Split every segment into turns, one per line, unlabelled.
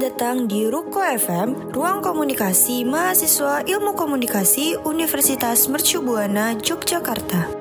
Datang di Ruko FM, ruang komunikasi mahasiswa Ilmu Komunikasi Universitas Mercu Buana Yogyakarta.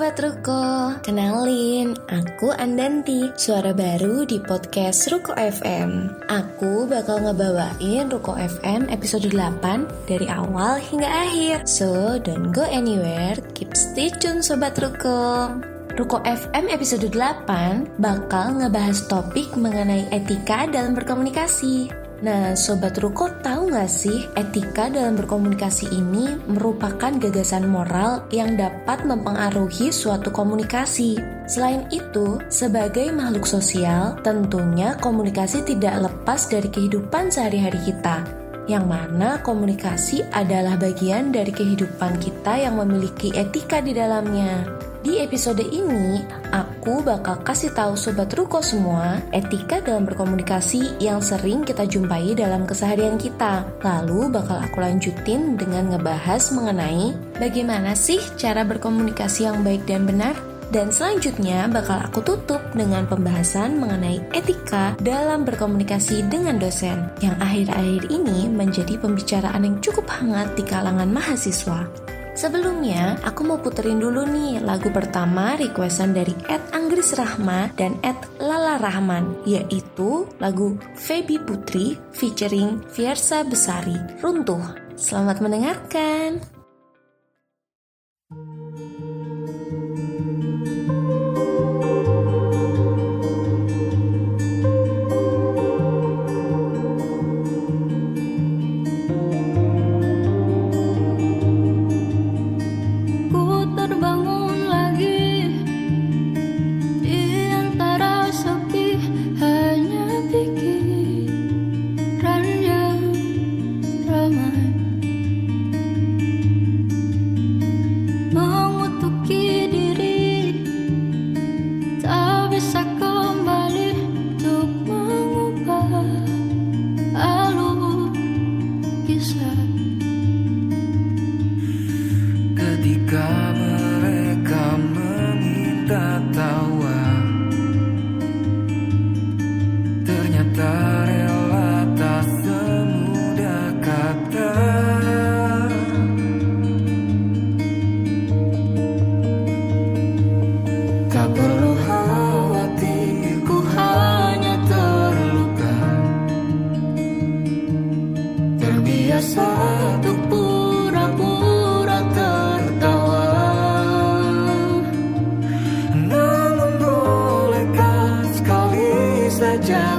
Sobat Ruko, kenalin, aku Andanti, suara baru di podcast Ruko FM. Aku bakal ngebawain Ruko FM episode 8 dari awal hingga akhir. So, don't go anywhere, keep stay tune Sobat Ruko. Ruko FM episode 8 bakal ngebahas topik mengenai etika dalam berkomunikasi. Nah, Sobat Ruko tahu nggak sih etika dalam berkomunikasi ini merupakan gagasan moral yang dapat mempengaruhi suatu komunikasi. Selain itu, sebagai makhluk sosial, tentunya komunikasi tidak lepas dari kehidupan sehari-hari kita yang mana komunikasi adalah bagian dari kehidupan kita yang memiliki etika di dalamnya. Di episode ini, aku bakal kasih tahu sobat Ruko semua etika dalam berkomunikasi yang sering kita jumpai dalam keseharian kita. Lalu bakal aku lanjutin dengan ngebahas mengenai bagaimana sih cara berkomunikasi yang baik dan benar. Dan selanjutnya bakal aku tutup dengan pembahasan mengenai etika dalam berkomunikasi dengan dosen yang akhir-akhir ini menjadi pembicaraan yang cukup hangat di kalangan mahasiswa. Sebelumnya, aku mau puterin dulu nih lagu pertama requestan dari Ed Anggris Rahma dan Ed Lala Rahman, yaitu lagu Feby Putri featuring Fiersa Besari, Runtuh. Selamat mendengarkan!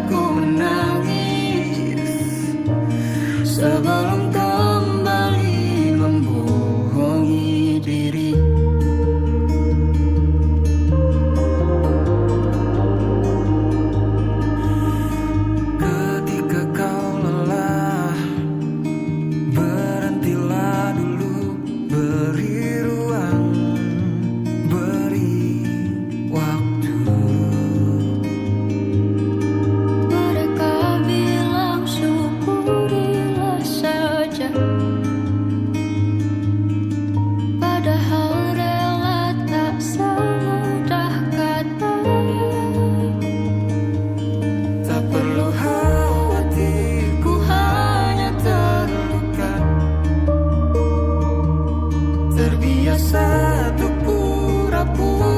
aku menangis. Sebelum aku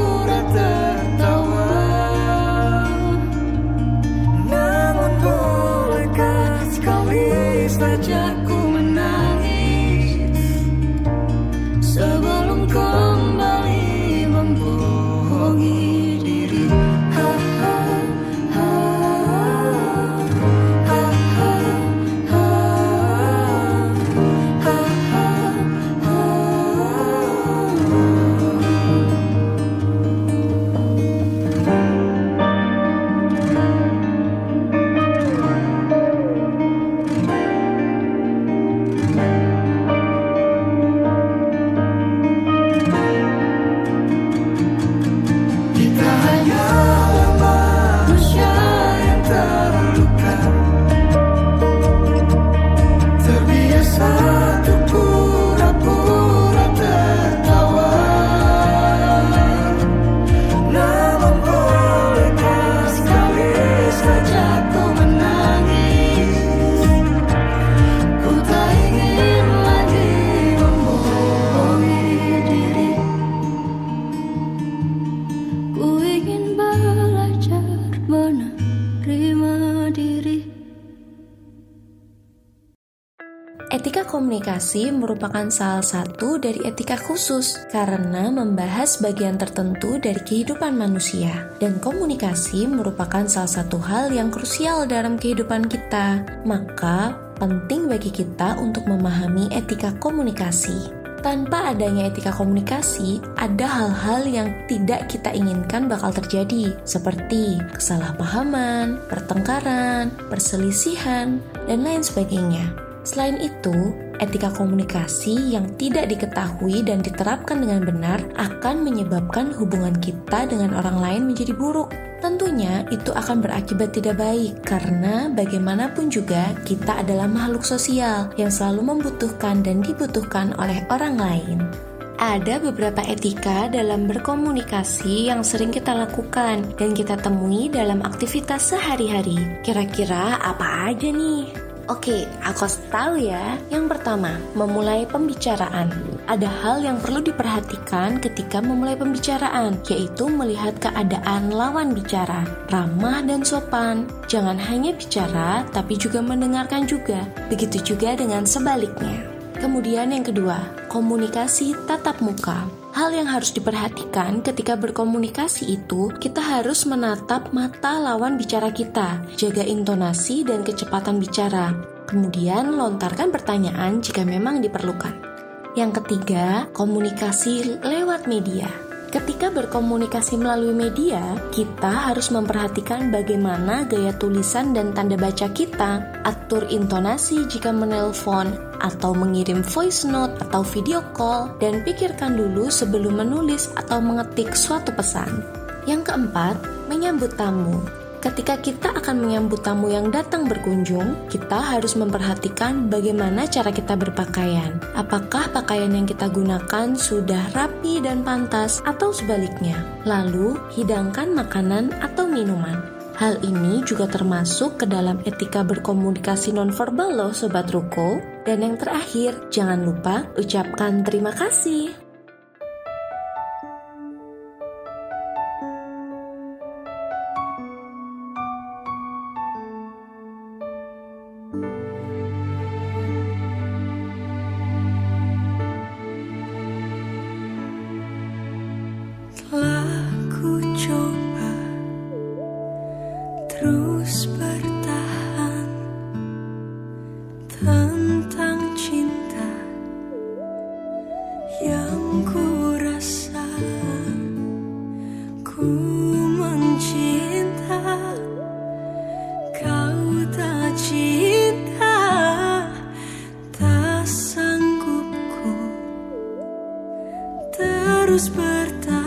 merupakan salah satu dari etika khusus karena membahas bagian tertentu dari kehidupan manusia. Dan komunikasi merupakan salah satu hal yang krusial dalam kehidupan kita. Maka, penting bagi kita untuk memahami etika komunikasi. Tanpa adanya etika komunikasi, ada hal-hal yang tidak kita inginkan bakal terjadi, seperti kesalahpahaman, pertengkaran, perselisihan, dan lain sebagainya. Selain itu, etika komunikasi yang tidak diketahui dan diterapkan dengan benar akan menyebabkan hubungan kita dengan orang lain menjadi buruk. Tentunya itu akan berakibat tidak baik karena bagaimanapun juga kita adalah makhluk sosial yang selalu membutuhkan dan dibutuhkan oleh orang lain. Ada beberapa etika dalam berkomunikasi yang sering kita lakukan dan kita temui dalam aktivitas sehari-hari. Kira-kira apa aja nih? Oke, aku tahu ya. Yang pertama, memulai pembicaraan. Ada hal yang perlu diperhatikan ketika memulai pembicaraan, yaitu melihat keadaan lawan bicara, ramah dan sopan. Jangan hanya bicara, tapi juga mendengarkan juga. Begitu juga dengan sebaliknya. Kemudian yang kedua, komunikasi tatap muka. Hal yang harus diperhatikan ketika berkomunikasi itu, kita harus menatap mata lawan bicara kita, jaga intonasi dan kecepatan bicara. Kemudian lontarkan pertanyaan jika memang diperlukan. Yang ketiga, komunikasi lewat media. Ketika berkomunikasi melalui media, kita harus memperhatikan bagaimana gaya tulisan dan tanda baca kita, atur intonasi jika menelpon, atau mengirim voice note atau video call dan pikirkan dulu sebelum menulis atau mengetik suatu pesan. Yang keempat, menyambut tamu. Ketika kita akan menyambut tamu yang datang berkunjung, kita harus memperhatikan bagaimana cara kita berpakaian. Apakah pakaian yang kita gunakan sudah rapi dan pantas, atau sebaliknya? Lalu, hidangkan makanan atau minuman. Hal ini juga termasuk ke dalam etika berkomunikasi nonverbal loh Sobat Ruko. Dan yang terakhir, jangan lupa ucapkan terima kasih.
per despertar.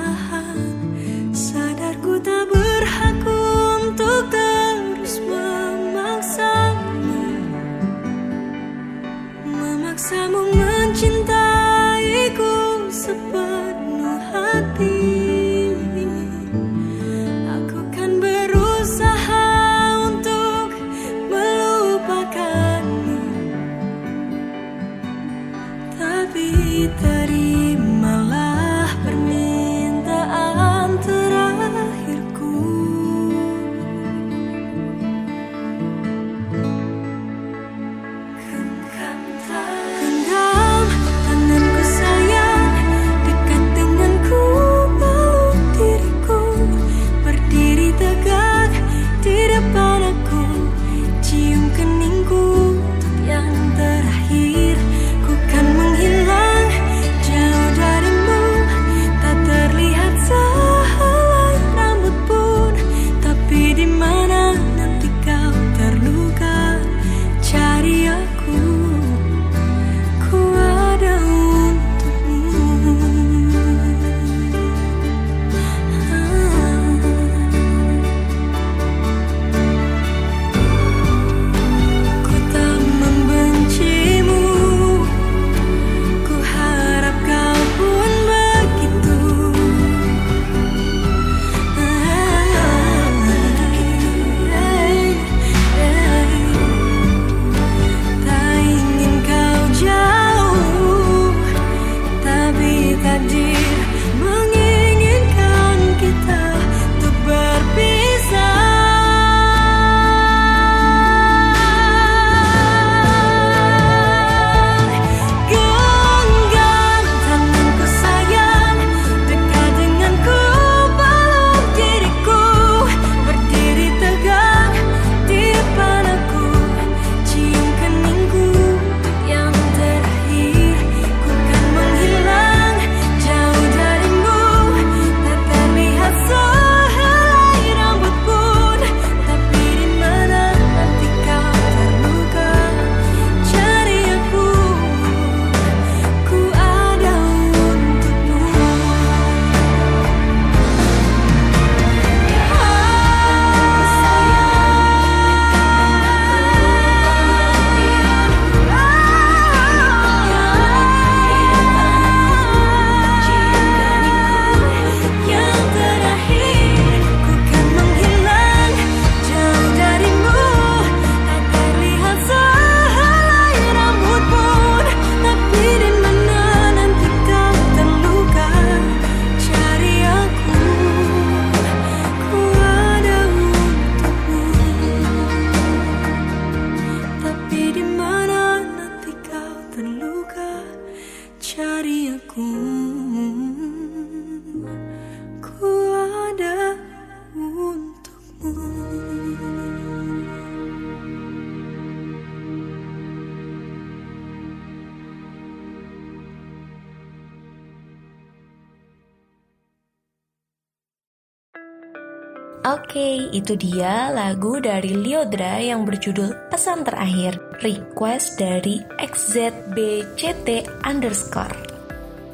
Oke, itu dia lagu dari Liodra yang berjudul Pesan Terakhir, request dari XZBCT underscore.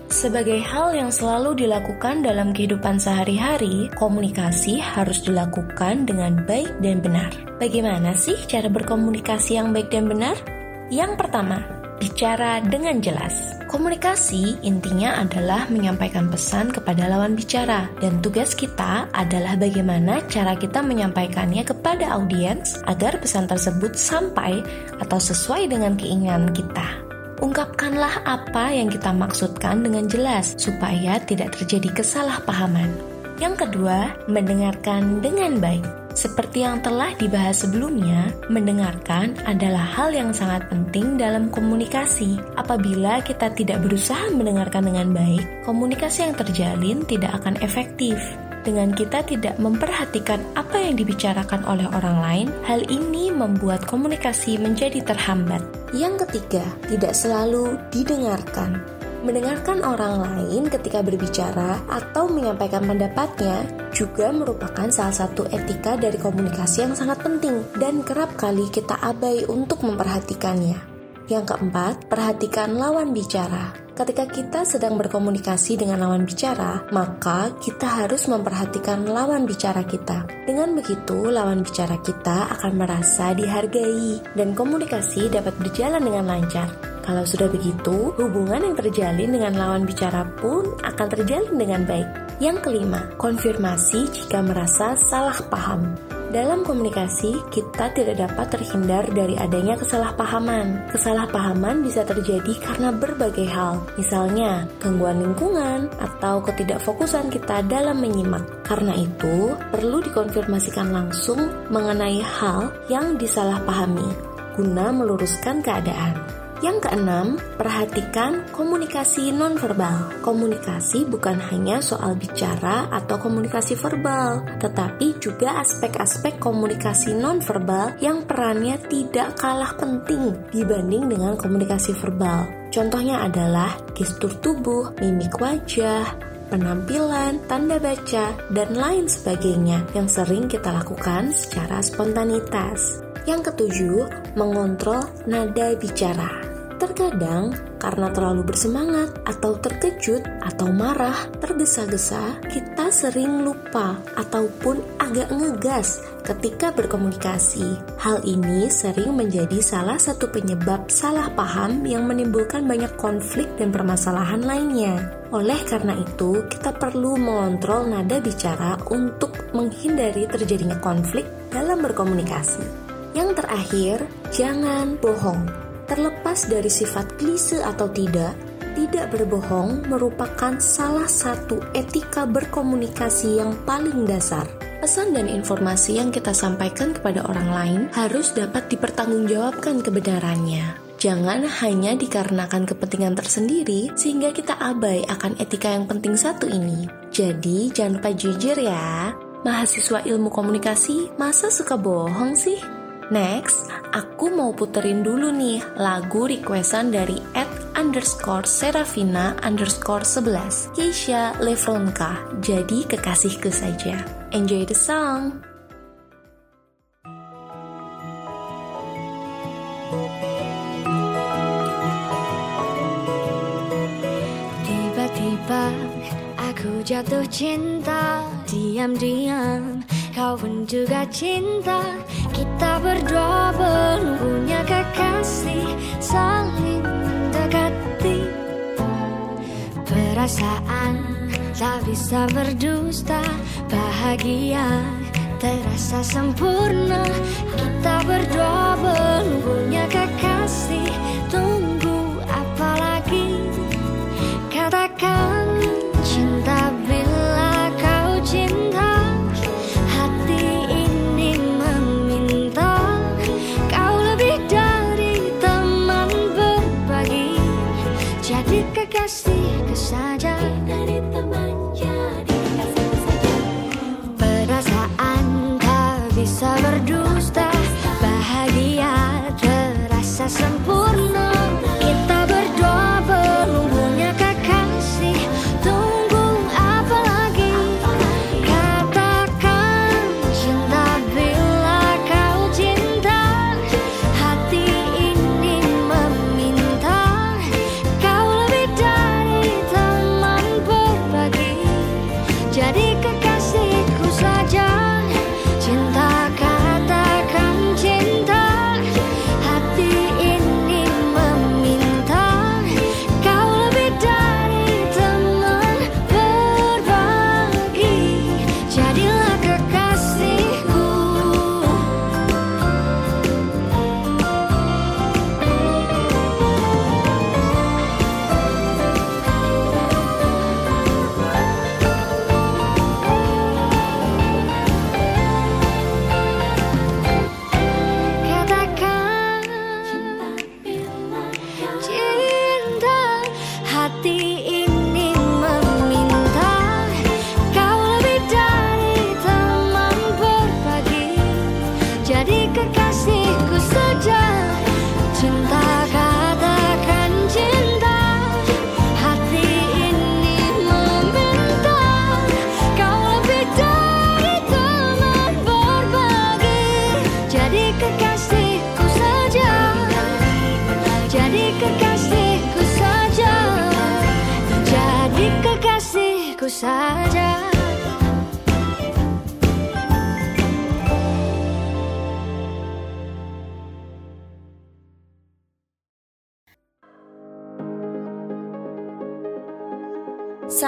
Sebagai hal yang selalu dilakukan dalam kehidupan sehari-hari, komunikasi harus dilakukan dengan baik dan benar. Bagaimana sih cara berkomunikasi yang baik dan benar? Yang pertama, bicara dengan jelas. Komunikasi intinya adalah menyampaikan pesan kepada lawan bicara, dan tugas kita adalah bagaimana cara kita menyampaikannya kepada audiens agar pesan tersebut sampai atau sesuai dengan keinginan kita. Ungkapkanlah apa yang kita maksudkan dengan jelas supaya tidak terjadi kesalahpahaman. Yang kedua, mendengarkan dengan baik. Seperti yang telah dibahas sebelumnya, mendengarkan adalah hal yang sangat penting dalam komunikasi. Apabila kita tidak berusaha mendengarkan dengan baik, komunikasi yang terjalin tidak akan efektif. Dengan kita tidak memperhatikan apa yang dibicarakan oleh orang lain, hal ini membuat komunikasi menjadi terhambat. Yang ketiga, tidak selalu didengarkan. Mendengarkan orang lain ketika berbicara atau menyampaikan pendapatnya juga merupakan salah satu etika dari komunikasi yang sangat penting dan kerap kali kita abai untuk memperhatikannya. Yang keempat, perhatikan lawan bicara. Ketika kita sedang berkomunikasi dengan lawan bicara, maka kita harus memperhatikan lawan bicara kita. Dengan begitu, lawan bicara kita akan merasa dihargai dan komunikasi dapat berjalan dengan lancar. Kalau sudah begitu, hubungan yang terjalin dengan lawan bicara pun akan terjalin dengan baik. Yang kelima, konfirmasi jika merasa salah paham. Dalam komunikasi, kita tidak dapat terhindar dari adanya kesalahpahaman. Kesalahpahaman bisa terjadi karena berbagai hal, misalnya gangguan lingkungan atau ketidakfokusan kita dalam menyimak. Karena itu, perlu dikonfirmasikan langsung mengenai hal yang disalahpahami guna meluruskan keadaan. Yang keenam, perhatikan komunikasi nonverbal. Komunikasi bukan hanya soal bicara atau komunikasi verbal, tetapi juga aspek-aspek komunikasi nonverbal yang perannya tidak kalah penting dibanding dengan komunikasi verbal. Contohnya adalah gestur tubuh, mimik wajah, penampilan, tanda baca, dan lain sebagainya yang sering kita lakukan secara spontanitas. Yang ketujuh, mengontrol nada bicara. Terkadang karena terlalu bersemangat atau terkejut atau marah, tergesa-gesa, kita sering lupa ataupun agak ngegas ketika berkomunikasi. Hal ini sering menjadi salah satu penyebab salah paham yang menimbulkan banyak konflik dan permasalahan lainnya. Oleh karena itu, kita perlu mengontrol nada bicara untuk menghindari terjadinya konflik dalam berkomunikasi. Yang terakhir, jangan bohong. Terlepas dari sifat klise atau tidak, tidak berbohong merupakan salah satu etika berkomunikasi yang paling dasar. Pesan dan informasi yang kita sampaikan kepada orang lain harus dapat dipertanggungjawabkan kebenarannya. Jangan hanya dikarenakan kepentingan tersendiri sehingga kita abai akan etika yang penting satu ini. Jadi, jangan lupa jujur ya. Mahasiswa ilmu komunikasi masa suka bohong sih? Next, aku mau puterin dulu nih lagu requestan dari at underscore Serafina underscore 11 Keisha Lefronka Jadi kekasihku saja. Enjoy the song!
Tiba-tiba aku jatuh cinta Diam-diam kau pun juga cinta kita belum punya kekasih Saling mendekati Perasaan tak bisa berdusta Bahagia terasa sempurna. Kita berdua belum punya kekasih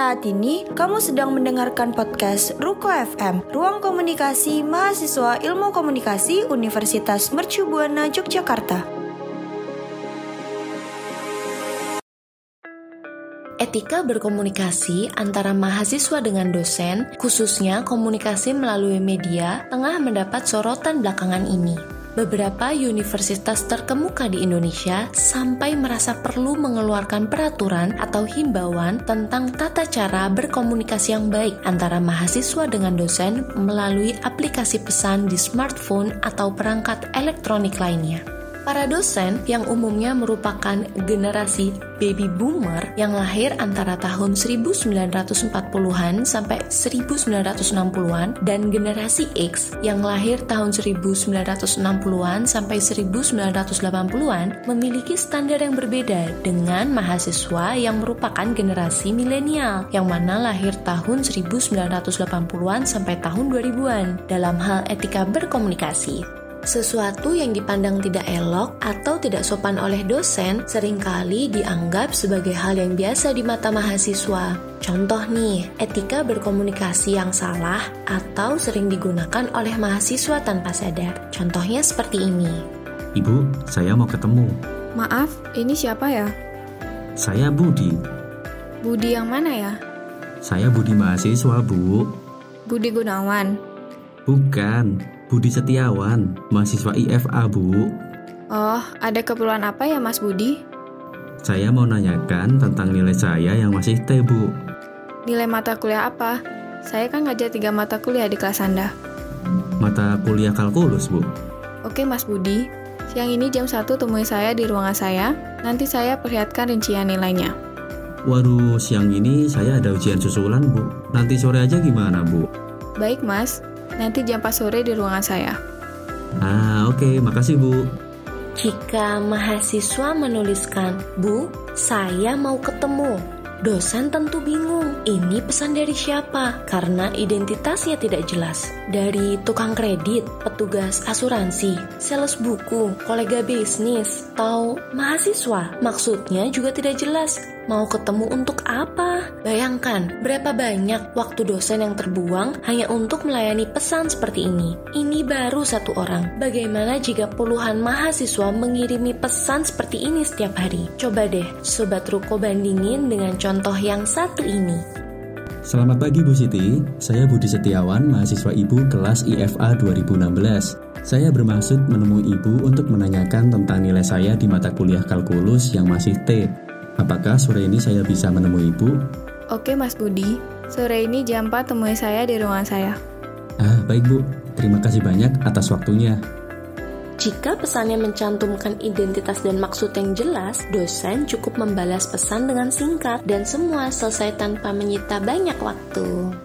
Saat ini kamu sedang mendengarkan podcast Ruko FM, Ruang Komunikasi Mahasiswa Ilmu Komunikasi Universitas Mercu Buana Yogyakarta.
Etika berkomunikasi antara mahasiswa dengan dosen, khususnya komunikasi melalui media, tengah mendapat sorotan belakangan ini beberapa universitas terkemuka di Indonesia sampai merasa perlu mengeluarkan peraturan atau himbauan tentang tata cara berkomunikasi yang baik antara mahasiswa dengan dosen melalui aplikasi pesan di smartphone atau perangkat elektronik lainnya. Para dosen yang umumnya merupakan generasi baby boomer yang lahir antara tahun 1940-an sampai 1960-an dan generasi X yang lahir tahun 1960-an sampai 1980-an memiliki standar yang berbeda dengan mahasiswa yang merupakan generasi milenial yang mana lahir tahun 1980-an sampai tahun 2000-an dalam hal etika berkomunikasi. Sesuatu yang dipandang tidak elok atau tidak sopan oleh dosen sering kali dianggap sebagai hal yang biasa di mata mahasiswa. Contoh nih, etika berkomunikasi yang salah atau sering digunakan oleh mahasiswa tanpa sadar. Contohnya seperti ini.
Ibu, saya mau ketemu.
Maaf, ini siapa ya?
Saya Budi.
Budi yang mana ya?
Saya Budi mahasiswa, Bu.
Budi Gunawan.
Bukan, Budi Setiawan, mahasiswa IFA, Bu.
Oh, ada keperluan apa ya Mas Budi?
Saya mau nanyakan tentang nilai saya yang masih T, Bu.
Nilai mata kuliah apa? Saya kan ngajar tiga mata kuliah di kelas Anda.
Mata kuliah kalkulus, Bu.
Oke Mas Budi, siang ini jam 1 temui saya di ruangan saya, nanti saya perlihatkan rincian nilainya.
Waduh, siang ini saya ada ujian susulan, Bu. Nanti sore aja gimana, Bu?
Baik Mas, nanti jam 4 sore di ruangan saya.
Ah, oke, makasih, Bu.
Jika mahasiswa menuliskan, "Bu, saya mau ketemu." Dosen tentu bingung, ini pesan dari siapa? Karena identitasnya tidak jelas. Dari tukang kredit, petugas asuransi, sales buku, kolega bisnis, atau mahasiswa. Maksudnya juga tidak jelas. Mau ketemu untuk apa? Bayangkan, berapa banyak waktu dosen yang terbuang hanya untuk melayani pesan seperti ini. Ini baru satu orang. Bagaimana jika puluhan mahasiswa mengirimi pesan seperti ini setiap hari? Coba deh, Sobat Ruko bandingin dengan contoh yang satu ini.
Selamat pagi Bu Siti, saya Budi Setiawan, mahasiswa Ibu kelas IFA 2016. Saya bermaksud menemui Ibu untuk menanyakan tentang nilai saya di mata kuliah kalkulus yang masih T. Apakah sore ini saya bisa menemui Ibu?
Oke Mas Budi, sore ini jam 4 temui saya di ruangan saya.
Ah, baik Bu. Terima kasih banyak atas waktunya.
Jika pesannya mencantumkan identitas dan maksud yang jelas, dosen cukup membalas pesan dengan singkat dan semua selesai tanpa menyita banyak waktu.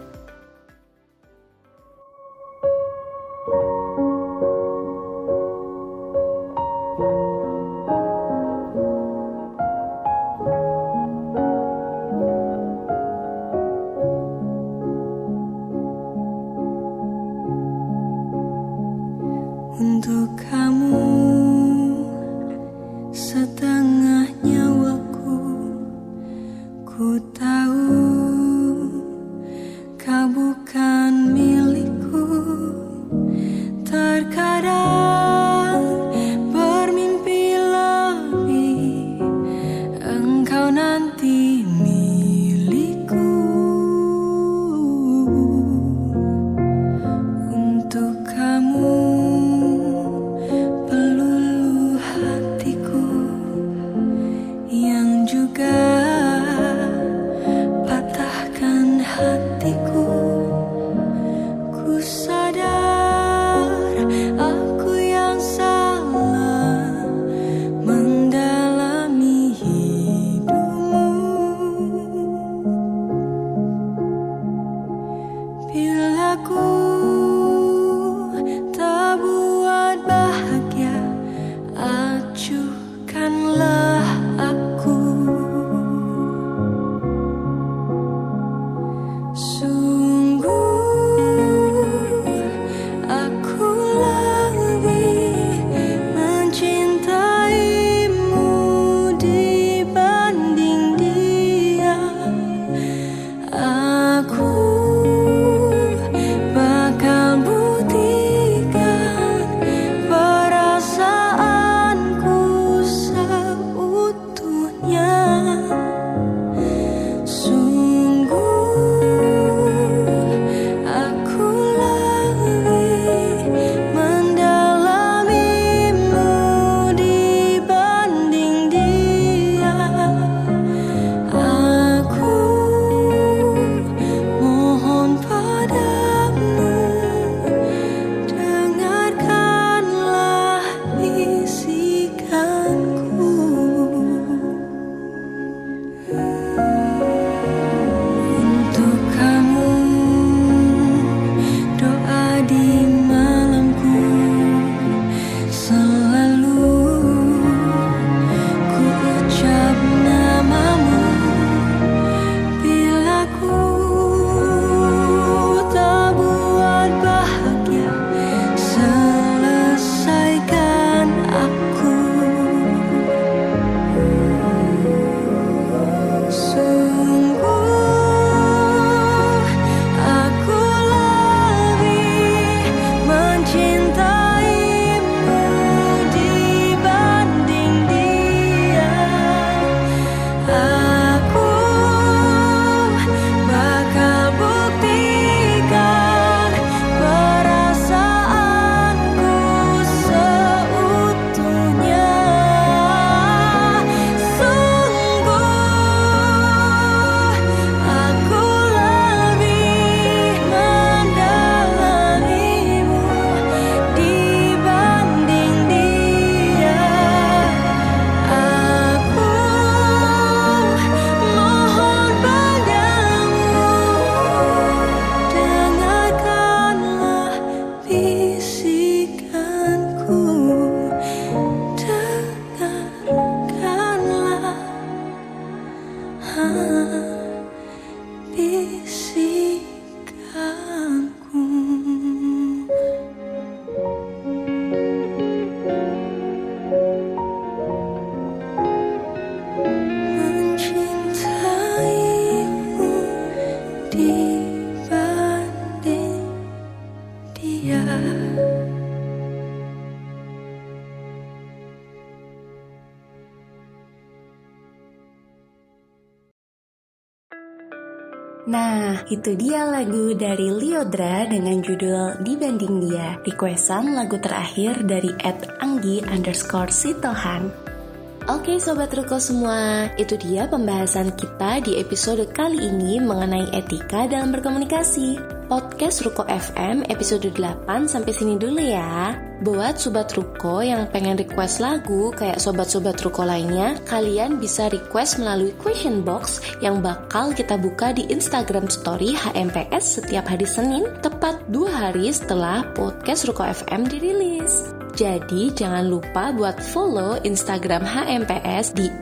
Nah, itu dia lagu dari Liodra dengan judul Dibanding Dia. Requestan lagu terakhir dari Ed Anggi underscore Sitohan. Oke Sobat Ruko semua, itu dia pembahasan kita di episode kali ini mengenai etika dalam berkomunikasi. Podcast Ruko FM episode 8 sampai sini dulu ya. Buat Sobat Ruko yang pengen request lagu kayak Sobat-Sobat Ruko lainnya, kalian bisa request melalui question box yang bakal kita buka di Instagram Story HMPS setiap hari Senin, tepat dua hari setelah podcast Ruko FM dirilis. Jadi jangan lupa buat follow Instagram HMPS di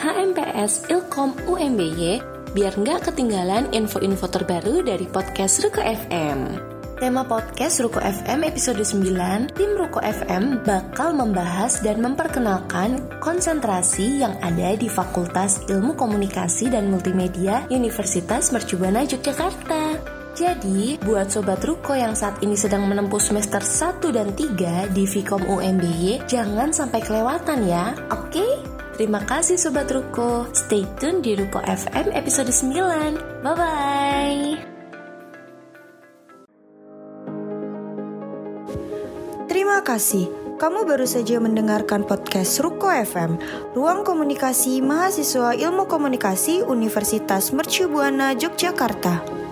@hmpsilkomumby biar nggak ketinggalan info-info terbaru dari podcast Ruko FM. Tema podcast Ruko FM episode 9, tim Ruko FM bakal membahas dan memperkenalkan konsentrasi yang ada di Fakultas Ilmu Komunikasi dan Multimedia Universitas Mercubuana Yogyakarta. Jadi, buat Sobat Ruko yang saat ini sedang menempuh semester 1 dan 3 di Vkom UMBY, jangan sampai kelewatan ya, oke? Terima kasih Sobat Ruko. Stay tune di Ruko FM episode 9. Bye-bye.
Terima kasih. Kamu baru saja mendengarkan podcast Ruko FM, Ruang Komunikasi Mahasiswa Ilmu Komunikasi Universitas Mercubuana Yogyakarta.